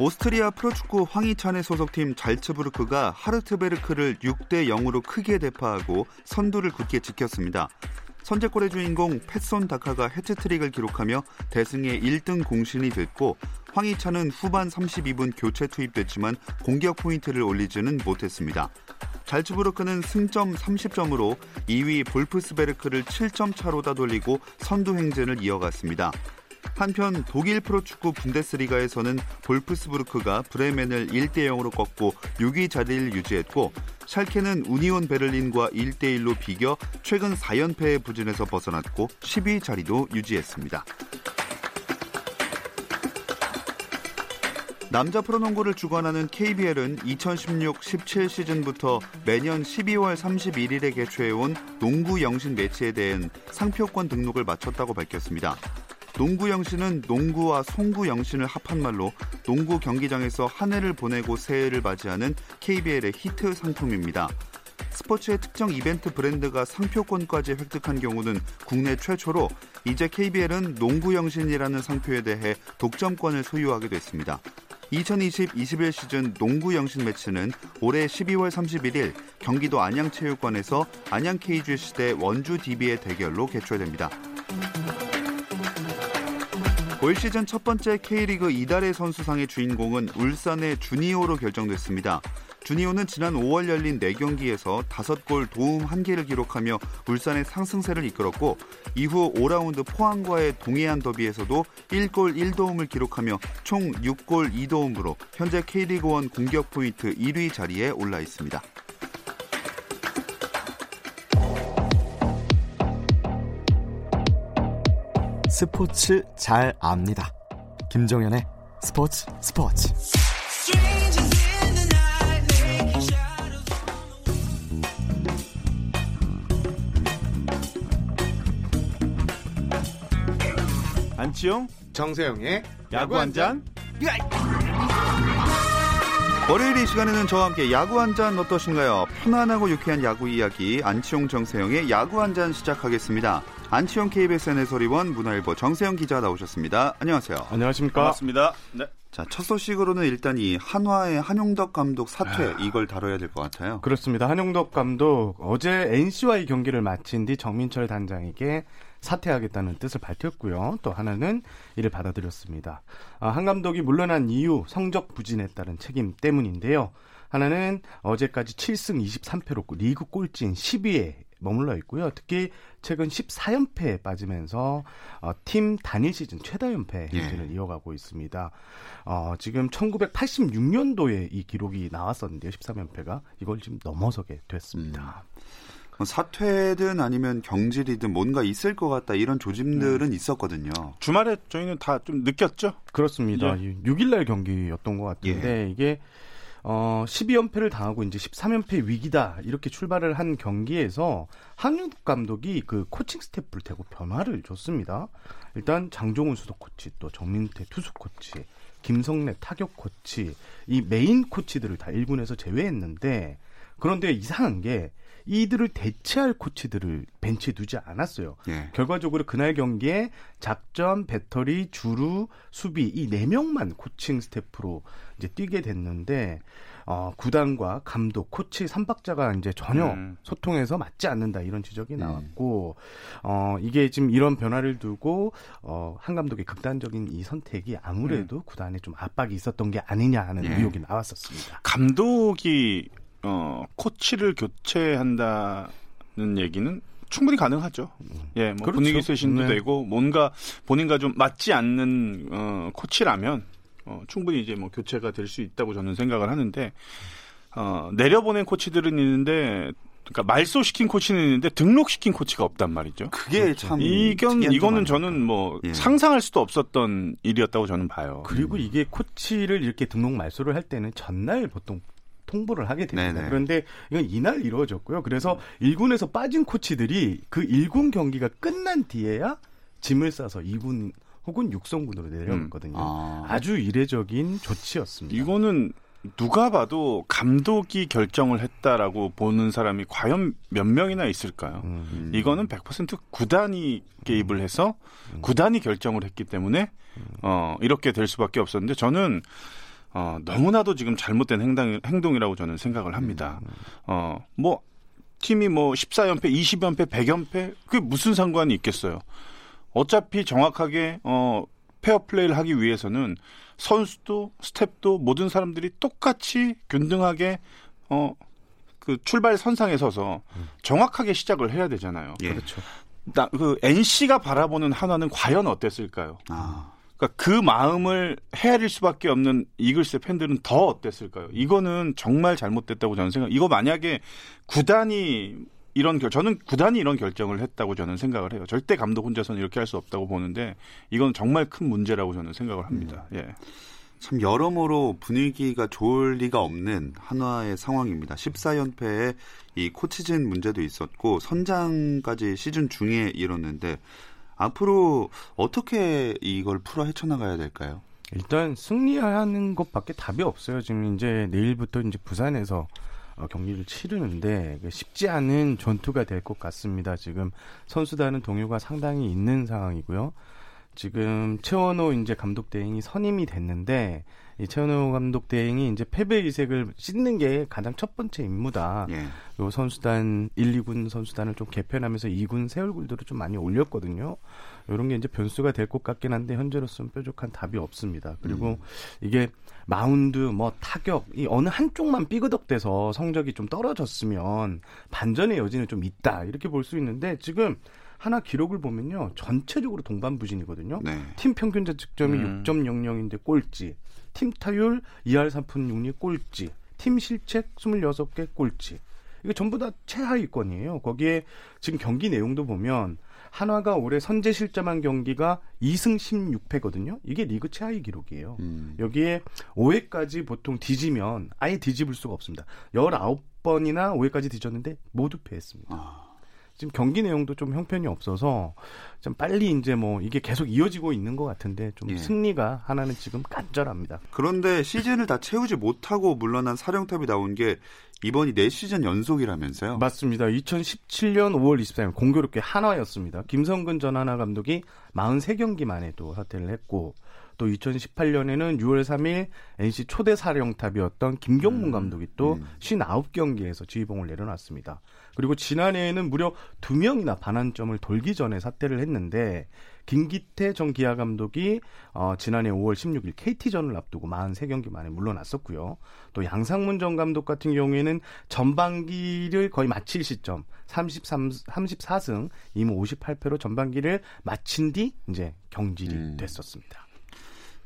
오스트리아 프로축구 황희찬의 소속팀 잘츠부르크가 하르트베르크를 6대 0으로 크게 대파하고 선두를 굳게 지켰습니다. 선제골의 주인공 패손 다카가 해트트릭을 기록하며 대승의 1등 공신이 됐고 황희찬은 후반 32분 교체 투입됐지만 공격 포인트를 올리지는 못했습니다. 잘츠부르크는 승점 30점으로 2위 볼프스베르크를 7점 차로 따돌리고 선두 행진을 이어갔습니다. 한편 독일 프로축구 분데스리가에서는 볼프스부르크가 브레멘을 1대 0으로 꺾고 6위 자리를 유지했고 샬케는 우니온 베를린과 1대 1로 비겨 최근 4연패의 부진에서 벗어났고 10위 자리도 유지했습니다. 남자 프로농구를 주관하는 KBL은 2016-17 시즌부터 매년 12월 31일에 개최해온 농구 영신 매치에 대한 상표권 등록을 마쳤다고 밝혔습니다. 농구 영신은 농구와 송구 영신을 합한 말로 농구 경기장에서 한 해를 보내고 새해를 맞이하는 KBL의 히트 상품입니다. 스포츠의 특정 이벤트 브랜드가 상표권까지 획득한 경우는 국내 최초로 이제 KBL은 농구 영신이라는 상표에 대해 독점권을 소유하게 됐습니다. 2020-21 시즌 농구 영신 매치는 올해 12월 31일 경기도 안양체육관에서 안양 KGC 대 원주 DB의 대결로 개최됩니다. 올 시즌 첫 번째 K리그 이달의 선수상의 주인공은 울산의 주니오로 결정됐습니다. 주니오는 지난 5월 열린 4경기에서 5골 도움 1개를 기록하며 울산의 상승세를 이끌었고 이후 5라운드 포항과의 동해안 더비에서도 1골 1도움을 기록하며 총 6골 2도움으로 현재 K리그1 공격 포인트 1위 자리에 올라 있습니다. 스포츠 잘 압니다. 김정현의 스포츠 스포츠. 안치용 정세영의 야구 한 잔. 월요일 이 시간에는 저와 함께 야구 한 잔 어떠신가요? 편안하고 유쾌한 야구 이야기 안치용 정세영의 야구 한 잔 시작하겠습니다. 안치용 KBSN 해설위원 문화일보 정세영 기자 나오셨습니다. 안녕하세요. 안녕하십니까? 반갑습니다. 네. 자, 첫 소식으로는 일단 이 한화의 한용덕 감독 사퇴 이걸 다뤄야 될 것 같아요. 그렇습니다. 한용덕 감독 어제 NC와의 경기를 마친 뒤 정민철 단장에게 사퇴하겠다는 뜻을 밝혔고요. 또 하나는 이를 받아들였습니다. 아, 한 감독이 물러난 이유 성적 부진에 따른 책임 때문인데요. 하나는 어제까지 7승 23패로 리그 꼴찌인 10위에 머물러 있고요. 특히 최근 14연패에 빠지면서 어, 팀 단일 시즌 최다 연패 예. 행진을 예. 이어가고 있습니다. 어, 지금 1986년도에 이 기록이 나왔었는데요. 13연패가 이걸 지금 넘어서게 됐습니다. 음. 뭐 사퇴든 아니면 경질이든 뭔가 있을 것 같다 이런 조짐들은 음. 있었거든요. 주말에 저희는 다 좀 느꼈죠? 그렇습니다. 예. 6일날 경기였던 것 같은데 예. 이게 어, 12연패를 당하고 이제 13연패 위기다 이렇게 출발을 한 경기에서 한용덕 감독이 그 코칭 스태프를 대거 변화를 줬습니다. 일단 장종훈 수석 코치, 또 정민태 투수 코치, 김성래 타격 코치, 이 메인 코치들을 다 1군에서 제외했는데 그런데 이상한 게 이들을 대체할 코치들을 벤치에 두지 않았어요. 예. 결과적으로 그날 경기에 작전, 배터리, 주루, 수비 이 네 명만 코칭 스태프로 이제 뛰게 됐는데 어, 구단과 감독, 코치 삼박자가 이제 전혀 음. 소통해서 맞지 않는다 이런 지적이 네. 나왔고 어, 이게 지금 이런 변화를 두고 어, 한 감독의 극단적인 이 선택이 아무래도 음. 구단에 좀 압박이 있었던 게 아니냐 하는 네. 의혹이 나왔었습니다. 감독이 어, 코치를 교체한다는 얘기는 충분히 가능하죠. 예, 뭐 그렇죠. 분위기 쇄신도 네. 되고 뭔가 본인과 좀 맞지 않는 어, 코치라면 어, 충분히 이제 뭐 교체가 될 수 있다고 저는 생각을 하는데 어, 내려보낸 코치들은 있는데 그러니까 말소시킨 코치는 있는데 등록시킨 코치가 없단 말이죠. 그게 그렇죠. 참 이건 이거는 저는 뭐 예. 상상할 수도 없었던 일이었다고 저는 봐요. 그리고 음. 이게 코치를 이렇게 등록 말소를 할 때는 전날 보통 통보를 하게 됩니다. 네네. 그런데 이건 이날 이루어졌고요. 그래서 1군에서 빠진 코치들이 그 1군 경기가 끝난 뒤에야 짐을 싸서 2군 혹은 육성군으로 내려갔거든요. 음. 아. 주 이례적인 조치였습니다. 이거는 누가 봐도 감독이 결정을 했다라고 보는 사람이 과연 몇 명이나 있을까요? 음. 이거는 100% 구단이 개입을 해서 음. 구단이 결정을 했기 때문에 어, 이렇게 될 수밖에 없었는데 저는 어, 너무나도 지금 잘못된 행동, 행동이라고 저는 생각을 합니다. 음. 어, 뭐 팀이 뭐 14연패, 20연패, 100연패 그게 무슨 상관이 있겠어요. 어차피 정확하게 어 페어 플레이를 하기 위해서는 선수도 스텝도 모든 사람들이 똑같이 균등하게 어 그 출발 선상에 서서 정확하게 시작을 해야 되잖아요. 예. 그렇죠. 나, 그 NC가 바라보는 한화는 과연 어땠을까요? 아. 그러니까 그 마음을 헤아릴 수밖에 없는 이글스의 팬들은 더 어땠을까요? 이거는 정말 잘못됐다고 저는 생각. 이거 만약에 구단이 이런 결 저는 구단이 이런 결정을 했다고 저는 생각을 해요. 절대 감독 혼자서는 이렇게 할 수 없다고 보는데 이건 정말 큰 문제라고 저는 생각을 합니다. 음. 예. 참 여러모로 분위기가 좋을 리가 없는 한화의 상황입니다. 14연패에 이 코치진 문제도 있었고 선장까지 시즌 중에 이뤘는데 앞으로 어떻게 이걸 풀어 헤쳐나가야 될까요? 일단 승리하는 것밖에 답이 없어요. 지금 이제 내일부터 이제 부산에서 어, 경기를 치르는데 쉽지 않은 전투가 될 것 같습니다. 지금 선수단은 동요가 상당히 있는 상황이고요. 지금 최원호 이제 감독 대행이 선임이 됐는데 이 최원호 감독 대행이 이제 패배 이색을 씻는 게 가장 첫 번째 임무다. 예. 요 선수단 1, 2군 선수단을 좀 개편하면서 2군 새 얼굴들을 좀 많이 올렸거든요. 이런 게 이제 변수가 될 것 같긴 한데 현재로서는 뾰족한 답이 없습니다. 그리고 음. 이게 마운드, 뭐 타격 이 어느 한쪽만 삐그덕대서 성적이 좀 떨어졌으면 반전의 여지는 좀 있다 이렇게 볼 수 있는데 지금 하나 기록을 보면요 전체적으로 동반 부진이거든요. 네. 팀 평균 자책점이 음. 6.00인데 꼴찌, 팀 타율 2할 3푼 6리 꼴찌, 팀 실책 26개 꼴찌. 이게 전부 다 최하위권이에요. 거기에 지금 경기 내용도 보면 한화가 올해 선제 실점한 경기가 2승 16패거든요. 이게 리그 최하위 기록이에요. 음. 여기에 5회까지 보통 뒤지면 아예 뒤집을 수가 없습니다. 19번이나 5회까지 뒤졌는데 모두 패했습니다. 아. 지금 경기 내용도 좀 형편이 없어서 좀 빨리 이제 뭐 이게 계속 이어지고 있는 것 같은데 좀 예. 승리가 하나는 지금 간절합니다. 그런데 시즌을 다 채우지 못하고 물러난 사령탑이 나온 게 이번이 4시즌 연속이라면서요? 맞습니다. 2017년 5월 24일 공교롭게 한화였습니다. 김성근 전 하나 감독이 43경기 만에 또 사퇴를 했고 또 2018년에는 6월 3일 NC 초대 사령탑이었던 김경문 음, 감독이 또 음. 59경기에서 지휘봉을 내려놨습니다. 그리고 지난해에는 무려 2명이나 반환점을 돌기 전에 사퇴를 했는데 김기태 전 기아 감독이 어, 지난해 5월 16일 KT전을 앞두고 43경기 만에 물러났었고요. 또 양상문 전 감독 같은 경우에는 전반기를 거의 마칠 시점 33 34승 2무 58패로 전반기를 마친 뒤 이제 경질이 음. 됐었습니다.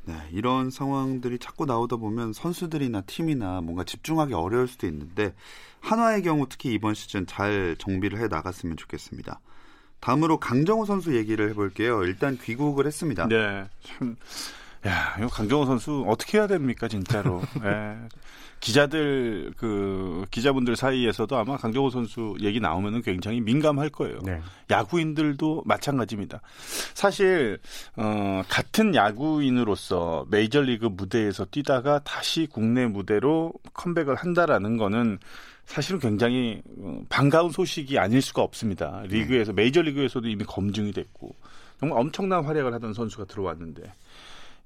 네, 이런 상황들이 자꾸 나오다 보면 선수들이나 팀이나 뭔가 집중하기 어려울 수도 있는데 한화의 경우 특히 이번 시즌 잘 정비를 해 나갔으면 좋겠습니다. 다음으로 강정호 선수 얘기를 해볼게요. 일단 귀국을 했습니다. 네. 참, 야, 이거 강정호 선수 어떻게 해야 됩니까, 진짜로. 네. 기자들 그 기자분들 사이에서도 아마 강정호 선수 얘기 나오면은 굉장히 민감할 거예요. 네. 야구인들도 마찬가지입니다. 사실 어 같은 야구인으로서 메이저리그 무대에서 뛰다가 다시 국내 무대로 컴백을 한다라는 거는 사실은 굉장히 어, 반가운 소식이 아닐 수가 없습니다. 리그에서 네. 메이저리그에서도 이미 검증이 됐고 정말 엄청난 활약을 하던 선수가 들어왔는데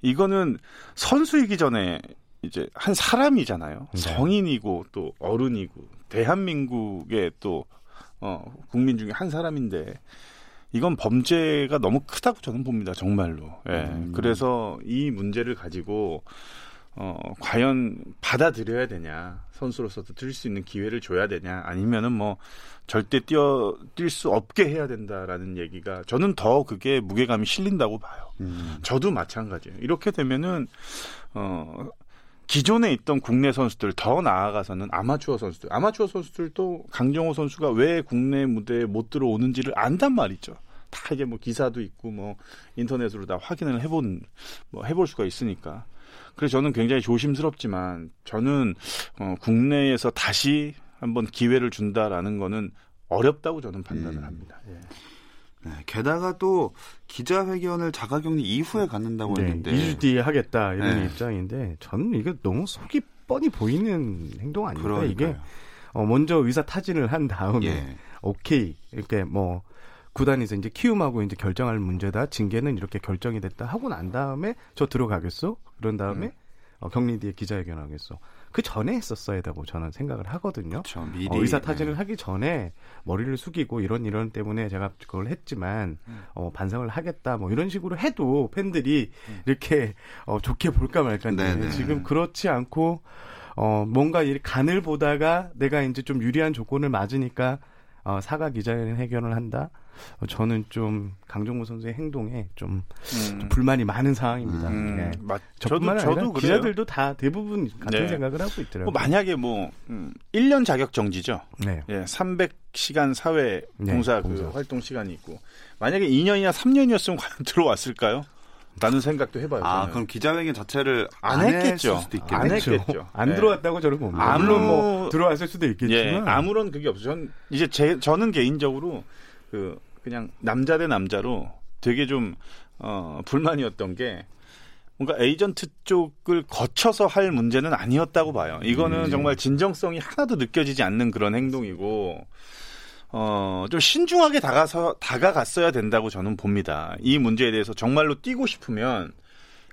이거는 선수이기 전에 이제 한 사람이잖아요. 네. 성인이고 또 어른이고 대한민국의 또 어, 국민 중에 한 사람인데 이건 범죄가 너무 크다고 저는 봅니다. 정말로. 예. 음. 그래서 이 문제를 가지고 어, 과연 받아들여야 되냐, 선수로서도 뛸 수 있는 기회를 줘야 되냐, 아니면은 뭐 절대 뛰어 뛸 수 없게 해야 된다라는 얘기가 저는 더 그게 무게감이 실린다고 봐요. 음. 저도 마찬가지예요. 이렇게 되면은 어 기존에 있던 국내 선수들 더 나아가서는 아마추어 선수들, 아마추어 선수들도 강정호 선수가 왜 국내 무대에 못 들어오는지를 안단 말이죠. 다 이게 뭐 기사도 있고 뭐 인터넷으로 다 확인을 해본 뭐 해볼 수가 있으니까. 그래서 저는 굉장히 조심스럽지만 저는 어, 국내에서 다시 한번 기회를 준다라는 거는 어렵다고 저는 판단을 음. 합니다. 예. 네, 게다가 또 기자회견을 자가격리 이후에 갖는다고 네, 했는데 2주 뒤에 하겠다 이런 네. 입장인데 저는 이게 너무 속이 뻔히 보이는 행동? 그러니까요. 이게 어, 먼저 의사 타진을 한 다음에 예. 오케이 이렇게 뭐 구단에서 이제 키움하고 이제 결정할 문제다 징계는 이렇게 결정이 됐다 하고 난 다음에 저 들어가겠어 그런 다음에 음. 어, 격리 뒤에 기자회견 하겠어 그 전에 했었어야 되고 저는 생각을 하거든요. 그렇죠. 미리 어, 의사 타진을 네. 하기 전에 머리를 숙이고 이런 이런 때문에 제가 그걸 했지만 음. 어, 반성을 하겠다 뭐 이런 식으로 해도 팬들이 이렇게 어, 좋게 볼까 말까인데 음. 네네. 지금 그렇지 않고 어, 뭔가 이 간을 보다가 내가 이제 좀 유리한 조건을 맞으니까 어, 사과 기자회견을 한다. 어, 저는 좀 강정호 선수의 행동에 좀, 좀 음. 불만이 많은 상황입니다. 음, 네. 맞- 저도 저뿐만 아니라 저도 그래요. 기자들도 다 대부분 같은 네. 생각을 하고 있더라고요. 뭐 만약에 뭐 음, 1년 자격 정지죠. 네. 예, 300시간 사회 네, 봉사 그 봉사. 활동 시간이 있고 만약에 2년이나 3년이었으면 과연 들어왔을까요? 라는 생각도 해봐요. 아, 저는. 그럼 기자회견 자체를 안 안 했겠죠. 했을 수도 안 있겠네. 했- 했겠죠. 안 네. 들어왔다고 저는 봅니다. 아무- 물론 뭐 들어왔을 수도 예, 있겠지만 아무런 그게 없어요. 전 이제 제 저는 개인적으로 그 그냥 남자 대 남자로 되게 좀 어, 불만이었던 게 뭔가 에이전트 쪽을 거쳐서 할 문제는 아니었다고 봐요. 이거는 음. 정말 진정성이 하나도 느껴지지 않는 그런 행동이고 어, 좀 신중하게 다가서 다가갔어야 된다고 저는 봅니다. 이 문제에 대해서 정말로 뛰고 싶으면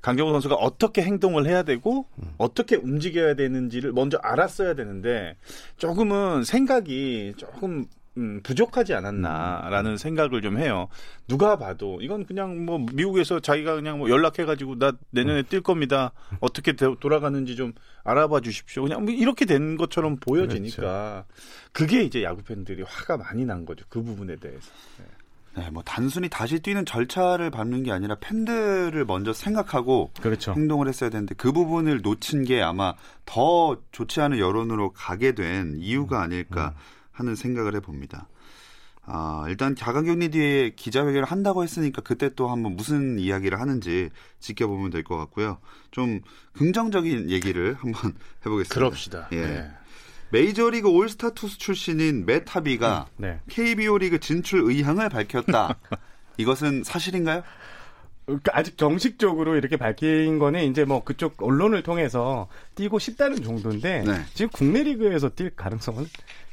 강경호 선수가 어떻게 행동을 해야 되고 어떻게 움직여야 되는지를 먼저 알았어야 되는데 조금은 생각이 조금 음, 부족하지 않았나라는 생각을 좀 해요. 누가 봐도 이건 그냥 뭐 미국에서 자기가 그냥 뭐 연락해가지고 나 내년에 뛸 겁니다. 어떻게 되- 돌아가는지 좀 알아봐 주십시오. 그냥 뭐 이렇게 된 것처럼 보여지니까 그게 이제 야구 팬들이 화가 많이 난 거죠. 그 부분에 대해서. 네, 뭐 단순히 다시 뛰는 절차를 밟는 게 아니라 팬들을 먼저 생각하고 그렇죠. 행동을 했어야 되는데 그 부분을 놓친 게 아마 더 좋지 않은 여론으로 가게 된 이유가 아닐까 하는 생각을 해봅니다. 아, 일단 자가격리 뒤에 기자회견을 한다고 했으니까 그때 또 한번 무슨 이야기를 하는지 지켜보면 될 것 같고요. 좀 긍정적인 얘기를 한번 해보겠습니다. 그럽시다. 예. 네. 메이저리그 올스타 투수 출신인 메타비가 네. KBO 리그 진출 의향을 밝혔다. 이것은 사실인가요? 그러니까 아직 정식적으로 이렇게 밝힌 거는 이제 뭐 그쪽 언론을 통해서 뛰고 싶다는 정도인데 네. 지금 국내 리그에서 뛸 가능성은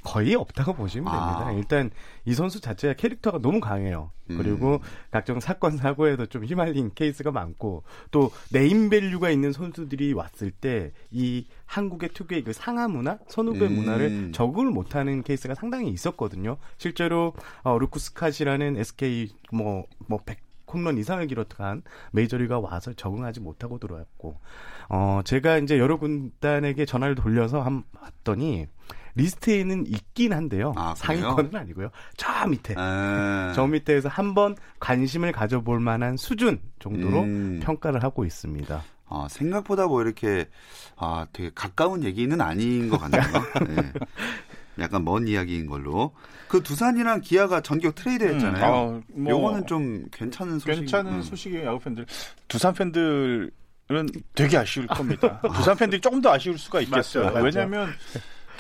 거의 없다고 보시면 됩니다. 아. 일단 이 선수 자체가 캐릭터가 너무 강해요. 음. 그리고 각종 사건 사고에도 좀 휘말린 케이스가 많고 또 네임밸류가 있는 선수들이 왔을 때 이 한국의 특유의 그 상하 문화, 선후배 음. 문화를 적응을 못하는 케이스가 상당히 있었거든요. 실제로 어, 루크 스캇이라는 SK 뭐뭐 100 홈런 이상을 기록한 메이저리거가 와서 적응하지 못하고 들어왔고, 어, 제가 이제 여러 구단에게 전화를 돌려서 한, 봤더니, 리스트에는 있긴 한데요. 아? 상위권은 아니고요. 저 밑에. 아, 저 밑에서 한번 관심을 가져볼 만한 수준 정도로 음. 평가를 하고 있습니다. 아, 생각보다 뭐 이렇게 아, 되게 가까운 얘기는 아닌 것 같네요. 네. 약간 먼 이야기인 걸로. 그 두산이랑 기아가 전격 트레이드 했잖아요. 음, 아, 뭐 요거는 좀 괜찮은 소식. 괜찮은 음. 소식이에요, 야구 팬들. 두산 팬들은 되게 아쉬울 겁니다. 두산 팬들이 조금 더 아쉬울 수가 있겠어요. 맞죠, 맞죠. 왜냐하면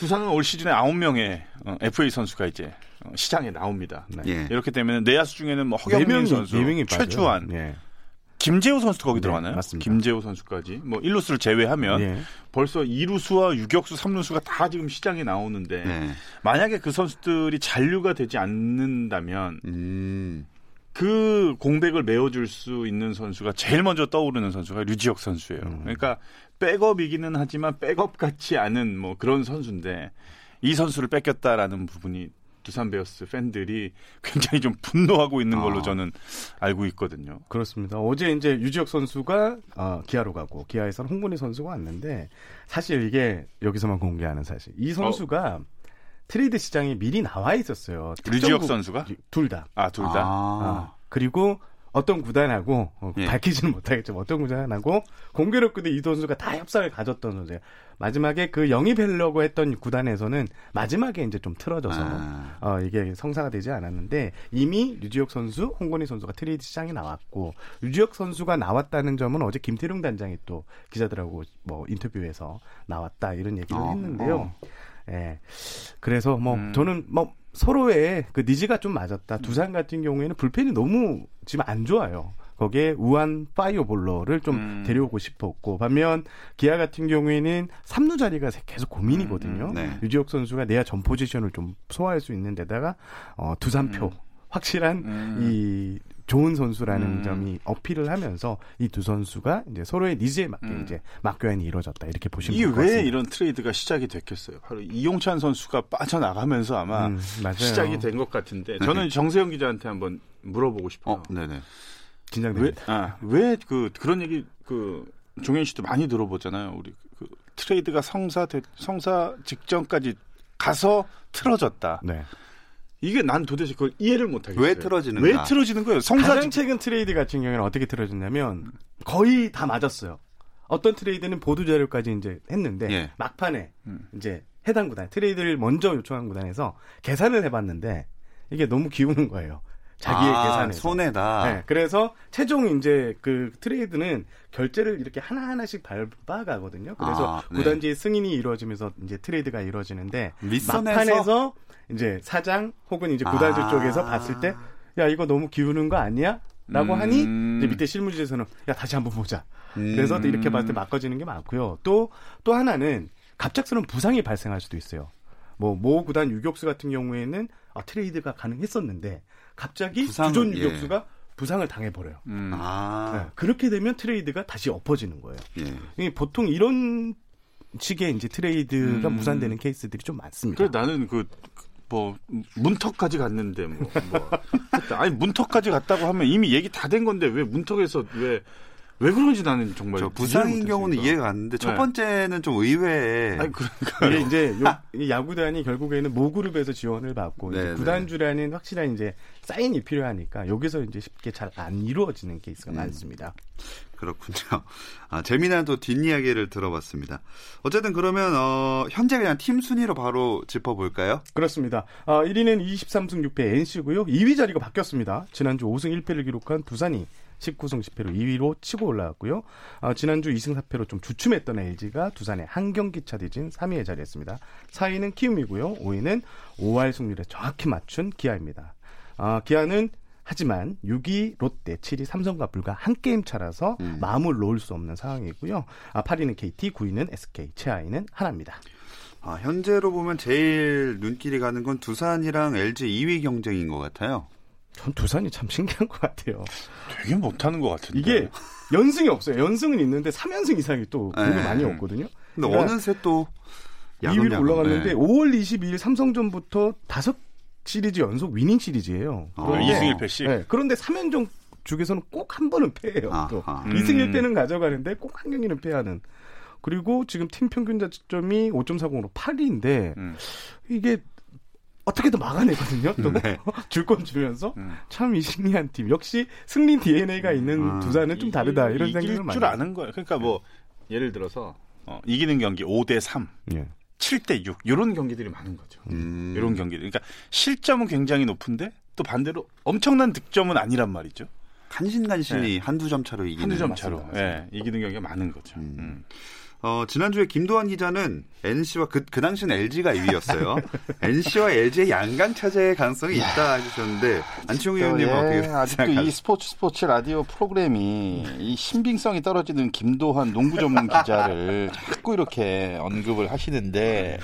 두산은 올 시즌에 9명의 FA 선수가 이제 어, 시장에 나옵니다. 네. 예. 이렇게 되면 내야수 중에는 뭐네 허경민 선수, 네. 최주환, 예. 김재호 선수도 거기 네, 들어가나요? 맞습니다. 김재호 선수까지. 뭐 1루수를 제외하면 예. 벌써 2루수와 유격수, 3루수가 다 지금 시장에 나오는데 네. 만약에 그 선수들이 잔류가 되지 않는다면 음. 그 공백을 메워줄 수 있는 선수가 제일 먼저 떠오르는 선수가 류지혁 선수예요. 음. 그러니까 백업이기는 하지만 백업 같지 않은 뭐 그런 선수인데 이 선수를 뺏겼다라는 부분이 두산 베어스 팬들이 굉장히 좀 분노하고 있는 걸로 아. 저는 알고 있거든요. 그렇습니다. 어제 이제 유지혁 선수가 어, 기아로 가고 기아에서는 홍근희 선수가 왔는데 사실 이게 여기서만 공개하는 사실. 이 선수가 트레이드 시장에 미리 나와 있었어요. 특정국- 선수가 둘 다. 아 둘 다. 아. 아, 그리고 어떤 구단하고 어, 예. 밝히지는 못하겠지만 어떤 구단하고 공교롭게도 이 선수가 다 협상을 가졌던 선수예요. 마지막에 그 영입하려고 했던 구단에서는 마지막에 이제 좀 틀어져서 아. 어, 이게 성사가 되지 않았는데 이미 류지혁 선수, 홍건희 선수가 트레이드 시장에 나왔고 류지혁 선수가 나왔다는 점은 어제 김태룡 단장이 또 기자들하고 뭐 인터뷰에서 나왔다 이런 얘기를 어, 했는데요. 예. 그래서 뭐 저는 뭐 서로의 그 needs가 좀 맞았다. 두산 같은 경우에는 불펜이 너무 지금 안 좋아요. 거기에 우완 fireballer를 좀 음. 데려오고 싶었고 반면 기아 같은 경우에는 삼루 자리가 계속 고민이거든요. 음, 네. 류지혁 선수가 내야 전 포지션을 좀 소화할 수 있는 데다가 어, 두산표 확실한 음. 이 좋은 선수라는 음. 점이 어필을 하면서 이 두 선수가 이제 서로의 니즈에 맞게 음. 이제 맞교환이 이루어졌다 이렇게 보시면 될것 왜 같습니다. 이런 트레이드가 시작이 됐겠어요? 바로 이용찬 선수가 빠져나가면 아마 음. 시작이 된 것 같은데 저는 정세영 기자한테 한번 물어보고 싶어요. 어, 네네. 긴장됩니다. 왜, 아, 왜 그, 그런 얘기, 그, 종현 씨도 많이 들어보잖아요. 우리, 그, 트레이드가 성사, 성사 직전까지 가서 틀어졌다. 네. 이게 난 도대체 그걸 이해를 못하겠어요. 왜 틀어지는가? 왜 틀어지는 거예요? 성사 가장 직 최근 트레이드 같은 경우에는 어떻게 틀어졌냐면 거의 다 맞았어요. 어떤 트레이드는 보도 자료까지 이제 했는데 예. 막판에 음. 이제 해당 구단 트레이드를 먼저 요청한 구단에서 계산을 해봤는데 이게 너무 기우는 거예요. 자기의 아, 계산에서. 손해다. 네, 그래서 최종 이제 그 트레이드는 결제를 이렇게 하나 하나씩 밟아가거든요. 그래서 아, 네. 구단지의 승인이 이루어지면서 이제 트레이드가 이루어지는데 윗선에서? 막판에서 이제 사장 혹은 이제 구단주 아. 쪽에서 봤을 때 야 이거 너무 기우는 거 아니야? 라고 음. 하니 이제 밑에 실무지에서는 야 다시 한번 보자. 음. 그래서 또 이렇게 봤을 때 바꿔지는 게 많고요. 또또 하나는 갑작스러운 부상이 발생할 수도 있어요. 뭐모 구단 유격수 같은 경우에는 아, 트레이드가 가능했었는데 갑자기 부상, 주전 예. 유격수가 부상을 당해버려요. 음. 아, 네, 그렇게 되면 트레이드가 다시 엎어지는 거예요. 예. 보통 이런 식의 이제 트레이드가 음. 무산되는 케이스들이 좀 많습니다. 그래 나는 그, 뭐, 문턱까지 갔는데, 뭐, 뭐. 아니, 문턱까지 갔다고 하면 이미 얘기 다 된 건데, 왜 문턱에서 왜, 왜 그런지 나는 정말. 부상인. 경우는 이해가 갔는데 첫 네. 번째는 좀 의외에 아니, 그러니까. 이게 이제 요, 이 야구단이 결국에는 모그룹에서 지원을 받고 이제 네, 구단주라는 확실한 이제 사인이 필요하니까 여기서 이제 쉽게 잘 안 이루어지는 케이스가 음. 많습니다. 그렇군요. 아, 재미난 또 뒷이야기를 들어봤습니다. 어쨌든 그러면 어, 현재 그냥 팀 순위로 바로 짚어볼까요? 그렇습니다. 아, 1위는 23승 6패 NC고요. 2위 자리가 바뀌었습니다. 지난주 5승 1패를 기록한 두산이 19승 10패로 2위로 치고 올라왔고요. 아, 지난주 2승 4패로 좀 주춤했던 LG가 두산에 한 경기 차 뒤진 3위에 자리했습니다. 4위는 키움이고요. 5위는 5할 승률에 정확히 맞춘 기아입니다. 아, 기아는 하지만 6위 롯데, 7위 삼성과 불과 한 게임 차라서 음. 마음을 놓을 수 없는 상황이고요. 아, 8위는 KT, 9위는 SK, 최하위는 하나입니다. 아, 현재로 보면 제일 눈길이 가는 건 두산이랑 LG 2위 경쟁인 것 같아요. 전 두산이 참 신기한 것 같아요. 되게 못하는 것 같은데. 이게 연승이 없어요. 연승은 있는데 3연승 이상이 또 돈이 네. 많이 없거든요. 근데 그러니까 어느새 또 2위로 야금야금, 올라갔는데 네. 5월 22일 삼성전부터 다섯 시리즈 연속 위닝 시리즈예요. 아, 그런데, 2승 1패씩. 네, 그런데 3연전 중에서는 꼭 한 번은 패해요. 또 아하. 음. 2승 1패는 가져가는데 꼭 한 경기는 패하는. 그리고 지금 팀 평균 자책점이 5.40으로 8위인데 음. 이게 어떻게든 막아내거든요. 또 네. 줄건 주면서 음. 참이 신기한 팀. 역시 승리 DNA가 있는 아, 두산은 좀 다르다 이런 이길 생각을 많이. 줄 아는 거예요. 그러니까 뭐 예를 들어서 어, 이기는 경기 5대 3, 예. 7대 6 이런 경기들이 많은 거죠. 음. 이런 경기들. 그러니까 실점은 굉장히 높은데 또 반대로 엄청난 득점은 아니란 말이죠. 간신간신히 한두 점 차로 이기는 한두 점. 차로. 예, 이기는 경기가 많은 거죠. 음. 음. 어, 지난주에 김도환 기자는 NC와 그, 그 당시는 LG가 2위였어요. NC와 LG의 양강 차제의 가능성이 있다 해주셨는데 안치홍 의원님 예, 어떻게 아직도 생각하세요? 이 스포츠 스포츠 라디오 프로그램이 이 신빙성이 떨어지는 김도환 농구 전문 기자를 자꾸 이렇게 언급을 하시는데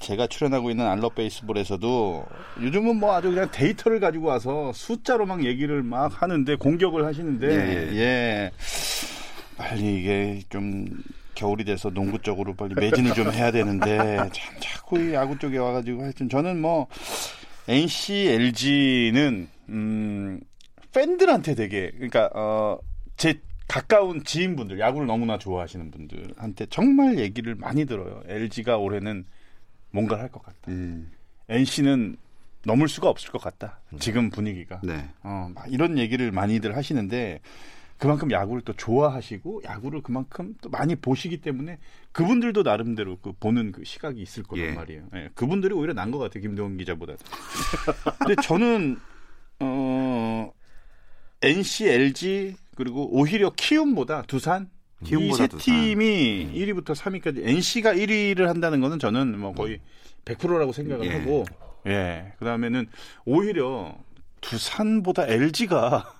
제가 출연하고 있는 알러 베이스볼에서도 요즘은 뭐 아주 그냥 데이터를 가지고 와서 숫자로 막 얘기를 막 하는데 공격을 하시는데 예, 예 빨리 이게 좀 겨울이 돼서 농구 쪽으로 빨리 매진을 좀 해야 되는데 참 자꾸 이 야구 쪽에 와가지고 하여튼 저는 뭐 NC, LG는 음, 팬들한테 되게 그러니까 어, 제 가까운 지인분들 야구를 너무나 좋아하시는 분들한테 정말 얘기를 많이 들어요. LG가 올해는 뭔가를 할 것 같다. 음, NC는 넘을 수가 없을 것 같다. 지금 분위기가. 네. 어, 막 이런 얘기를 많이들 하시는데 그만큼 야구를 또 좋아하시고 야구를 그만큼 또 많이 보시기 때문에 그분들도 나름대로 그 보는 그 시각이 있을 거란 예. 말이에요. 예, 그분들이 오히려 난 것 같아요. 김동훈 기자보다. 근데 저는 어 NC, LG 그리고 오히려 키움보다 두산 이 세. 팀이 1위부터 3위까지 NC가 1위를 한다는 거는 저는 뭐 거의 100%라고 생각을 예. 하고 예. 그다음에는 오히려 두산보다 LG가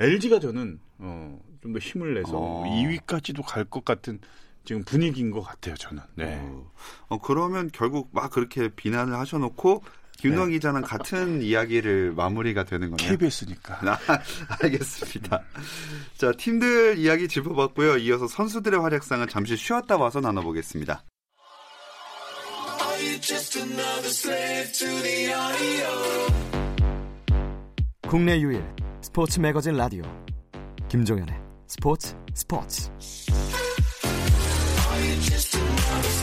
LG가 저는 어, 좀 더 힘을 내서 어. 2위까지도 갈 것 같은 지금 분위기인 것 같아요. 저는. 네. 어, 어, 그러면 결국 막 그렇게 비난을 하셔놓고 김동환 기자는 같은 이야기를 마무리가 되는 거네요. KBS니까. 아, 알겠습니다. 자, 팀들 이야기 짚어봤고요. 이어서 선수들의 활약상은 잠시 쉬었다 와서 나눠보겠습니다. 국내 유일 스포츠 매거진 라디오 김종현의 스포츠 스포츠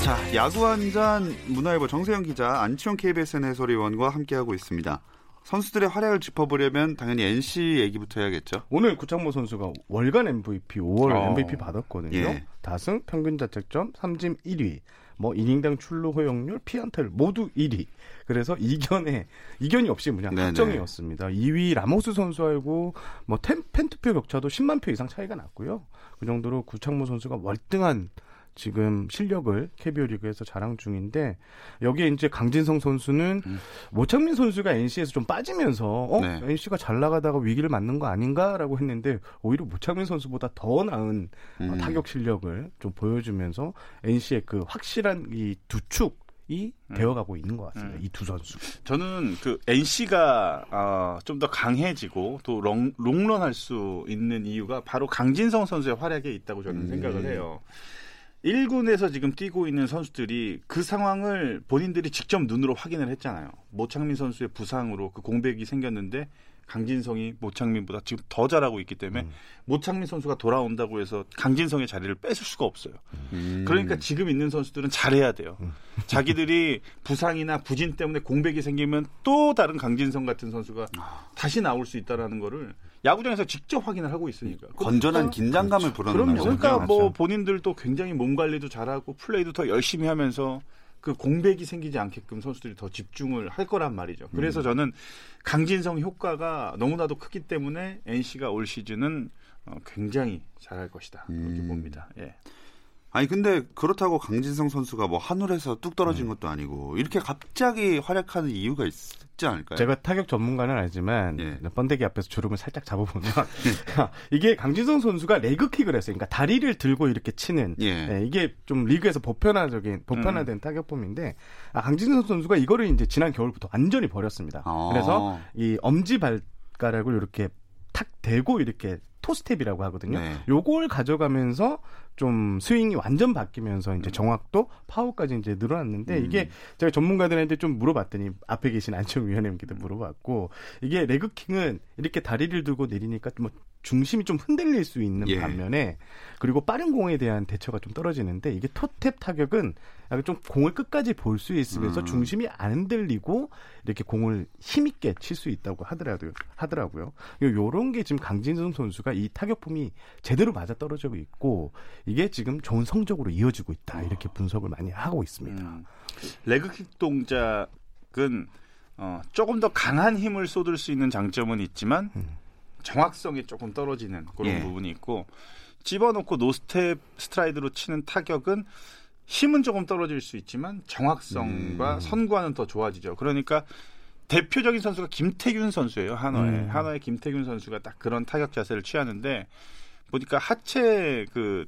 자, 야구 한 잔 문화일보 정세영 기자, 안치홍 KBSN 해설위원과 함께하고 있습니다. 선수들의 활약을 짚어보려면 당연히 NC 얘기부터 해야겠죠. 오늘 구창모 선수가 월간 MVP, 5월 어. MVP 받았거든요. 예. 다승, 평균 자책점, 삼진 1위, 뭐 이닝당 출루 허용률, 피안타율 모두 1위. 그래서 이견에 이견이 없이 그냥. 확정이었습니다. 2위 라모스 선수하고 뭐 템- 팬투표 격차도 10만 표 이상 차이가 났고요. 그 정도로 구창모 선수가 월등한 지금 실력을 KBO 리그에서 자랑 중인데 여기에 이제 강진성 선수는 모창민 선수가 NC에서 좀 빠지면서 어 네. NC가 잘 나가다가 위기를 맞는 거 아닌가라고 했는데 오히려 모창민 선수보다 더 나은 어, 음. 타격 실력을 좀 보여주면서 NC의 그 확실한 이 두 축이 되어가고 있는 것 같습니다. 음. 이두 선수. 저는 그 NC가 어, 좀더 강해지고 또 롱, 롱런할 수 있는 이유가 바로 강진성 선수의 활약에 있다고 저는 음. 생각을 해요. 1군에서 지금 뛰고 있는 선수들이 그 상황을 본인들이 직접 눈으로 확인을 했잖아요. 모창민 선수의 부상으로 그 공백이 생겼는데 강진성이 모창민보다 지금 더 잘하고 있기 때문에 모창민 선수가 돌아온다고 해서 강진성의 자리를 뺏을 수가 없어요. 음. 그러니까 지금 있는 선수들은 잘해야 돼요. 자기들이 부상이나 부진 때문에 공백이 생기면 또 다른 강진성 같은 선수가 다시 나올 수 있다라는 거를 야구장에서 직접 확인을 하고 있으니까. 건전한 긴장감을 불어넣는 그럼요. 거죠. 그러니까 뭐 본인들도 굉장히 몸 관리도 잘하고 플레이도 더 열심히 하면서 그 공백이 생기지 않게끔 선수들이 더 집중을 할 거란 말이죠. 그래서 저는 강진성 효과가 너무나도 크기 때문에 NC가 올 시즌은 어, 굉장히 잘할 것이다. 그렇게 음. 봅니다. 예. 아니 근데 그렇다고 강진성 선수가 뭐 하늘에서 뚝 음. 떨어진 것도 아니고 이렇게 갑자기 활약하는 이유가 있지 않을까요? 제가 타격 전문가는 아니지만 예. 번데기 앞에서 주름을 살짝 잡아보면 이게 강진성 선수가 레그킥을 했어요. 그러니까 다리를 들고 이렇게 치는 예. 예, 이게 좀 리그에서 보편화적인 보편화된 타격폼인데 아, 강진성 선수가 이거를 이제 지난 겨울부터 완전히 버렸습니다. 아. 그래서 이 엄지 발가락을 이렇게 탁 대고 이렇게 토스텝이라고 하거든요. 네. 요걸 가져가면서 좀 스윙이 완전 바뀌면서 이제 정확도 파워까지 이제 늘어났는데 음. 이게 제가 전문가들한테 좀 물어봤더니 앞에 계신 안청 위원님께도 물어봤고 이게 레그킹은 이렇게 다리를 들고 내리니까 뭐 중심이 좀 흔들릴 수 있는 예. 반면에 그리고 빠른 공에 대한 대처가 좀 떨어지는데 이게 토탭 타격은 약간 좀 공을 끝까지 볼 수 있으면서 음. 중심이 안 흔들리고 이렇게 공을 힘있게 칠 수 있다고 하더라고요. 하더라고요. 요런 게 지금 강진성 선수가 이 타격폼이 제대로 맞아 떨어지고 있고 이게 지금 좋은 성적으로 이어지고 있다. 이렇게 분석을 많이 하고 있습니다. 음. 레그킥 동작은 어, 조금 더 강한 힘을 쏟을 수 있는 장점은 있지만 정확성이 조금 떨어지는 그런 예. 부분이 있고 집어넣고 노스텝 스트라이드로 치는 타격은 힘은 조금 떨어질 수 있지만 정확성과 음. 선구와는 더 좋아지죠. 그러니까 대표적인 선수가 김태균 선수예요. 한화에 음. 한화의 김태균 선수가 딱 그런 타격 자세를 취하는데 보니까 하체 그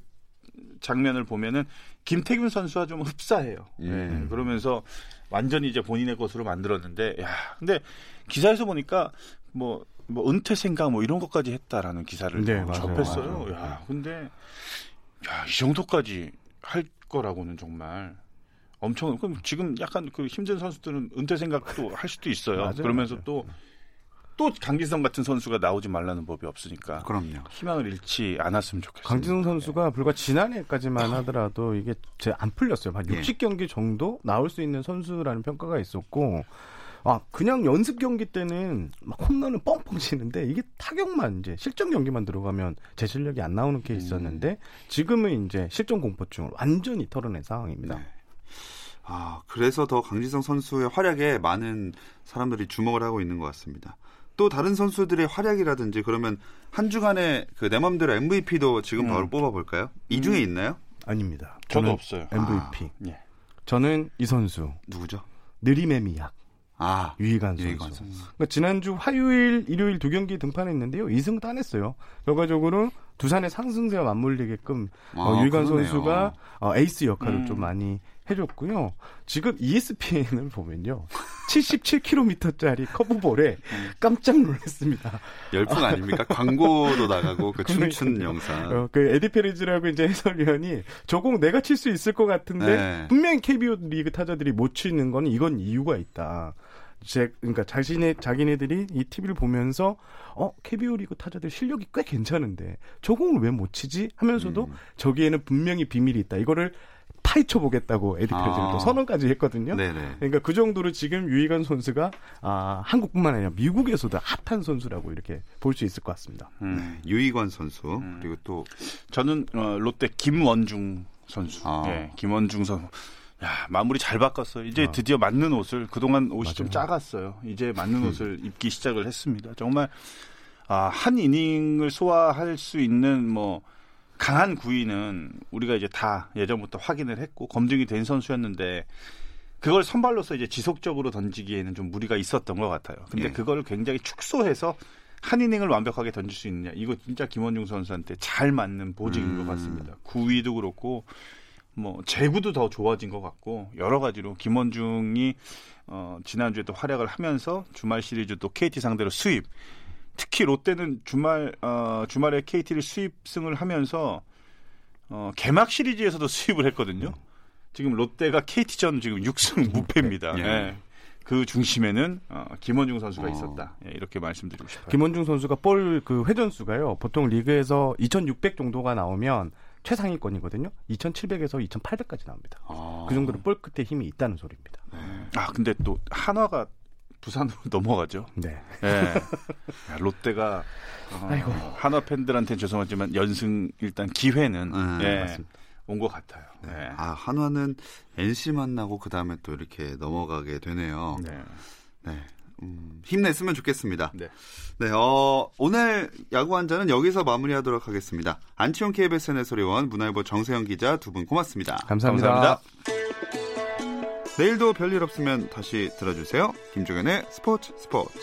장면을 보면은 김태균 선수와 좀 흡사해요. 음. 네, 그러면서 완전히 이제 본인의 것으로 만들었는데, 야, 근데 기사에서 보니까 뭐, 뭐 은퇴 생각 뭐 이런 것까지 했다라는 기사를 네, 뭐 맞아요, 접했어요. 맞아요. 야, 근데 야, 이 정도까지 할 거라고는 정말 엄청 그럼 지금 약간 그 힘든 선수들은 은퇴 생각도 할 수도 있어요. 맞아요, 그러면서. 또 또 강기성 같은 선수가 나오지 말라는 법이 없으니까 그럼요. 희망을 잃지 않았으면 좋겠어요. 강진성 선수가 불과 지난해까지만 하더라도 이게 제 안 풀렸어요. 한 예. 60경기 정도 나올 수 있는 선수라는 평가가 있었고 아 그냥 연습 경기 때는 막 홈런을 뻥뻥 치는데 이게 타격만 이제 실전 경기만 들어가면 제 실력이 안 나오는 케이스였는데 음. 지금은 이제 실전 공포증을 완전히 털어낸 상황입니다. 네. 아 그래서 더 강지성 선수의 활약에 많은 사람들이 주목을 하고 있는 것 같습니다. 또 다른 선수들의 활약이라든지 그러면 한 주간의 그내 맘대로 MVP도 지금 음. 바로 뽑아볼까요? 이 중에 음. 있나요? 아닙니다. 저도 없어요. MVP. 아, 예. 저는 이 선수. 누구죠? 느림의 미학. 아, 유희관 선수. 유희관 선수. 그러니까 지난주 화요일, 일요일 두 경기 등판했는데요. 2승 따냈어요. 결과적으로 두산의 상승세와 맞물리게끔 아, 어, 유희관. 선수가 어, 에이스 역할을 음. 좀 많이 해줬고요. 지금 ESPN을 보면요. 77km짜리 커브볼에 깜짝 놀랐습니다. 열풍 아닙니까? 광고도 나가고 그 춤춘 영상. 어, 그 에디 페레즈라고 이제 해설위원이 저 공 내가 칠 수 있을 것 같은데 네. 분명히 KBO 리그 타자들이 못 치는 건 이건 이유가 있다. 제 그러니까 자신의 자기네들이 이 TV를 보면서 어 KBO 리그 타자들 실력이 꽤 괜찮은데 저 공을 왜 못 치지 하면서도 음. 저기에는 분명히 비밀이 있다. 이거를 파헤쳐 보겠다고 에디 프레즈는 아. 또 선언까지 했거든요. 네네. 그러니까 그 정도로 지금 유희관 선수가 아, 한국뿐만 아니라 미국에서도 핫한 선수라고 이렇게 볼 수 있을 것 같습니다. 음. 네. 유희관 선수 음. 그리고 또 저는 어, 롯데 김원중 선수. 아. 네, 김원중 선수. 야, 마무리 잘 바꿨어요. 이제 아. 드디어 맞는 옷을 그동안 옷이 맞아요. 좀 작았어요. 이제 맞는 음. 옷을 입기 시작을 했습니다. 정말 아, 한 이닝을 소화할 수 있는 뭐 강한 구위는 우리가 이제 다 예전부터 확인을 했고 검증이 된 선수였는데 그걸 선발로서 이제 지속적으로 던지기에는 좀 무리가 있었던 것 같아요. 근데 예. 그걸 굉장히 축소해서 한 이닝을 완벽하게 던질 수 있느냐 이거 진짜 김원중 선수한테 잘 맞는 보직인 음. 것 같습니다. 구위도 그렇고 뭐 제구도 더 좋아진 것 같고 여러 가지로 김원중이 어 지난주에 또 활약을 하면서 주말 시리즈 또 KT 상대로 수입 특히 롯데는 주말 어, 주말에 KT를 수입승을 하면서 어, 개막 시리즈에서도 수입을 했거든요. 지금 롯데가 KT전 지금 6승 무패입니다. 예. 예. 그 중심에는 어, 김원중 선수가 어. 있었다. 예, 이렇게 말씀드리고 싶어요. 김원중 선수가 볼 그 회전수가요. 보통 리그에서 2,600 정도가 나오면 최상위권이거든요. 2,700에서 2,800까지 나옵니다. 아. 그 정도로 볼 끝에 힘이 있다는 소리입니다. 네. 아 근데 또 한화가 부산으로 넘어가죠. 네. 네. 롯데가 어, 한화 팬들한테는 죄송하지만 연승 일단 기회는 음, 예, 온것 같아요. 네. 네. 아 한화는 NC 만나고 그 다음에 또 이렇게 넘어가게 되네요. 네. 네. 음, 힘냈으면 좋겠습니다. 네. 네, 어, 오늘 야구 한자는 여기서 마무리하도록 하겠습니다. 안치홍 KBS 해설위원, 문화일보 정세영 기자 두 분 고맙습니다. 감사합니다. 감사합니다. 내일도 별일 없으면 다시 들어주세요. 김종현의 스포츠 스포츠.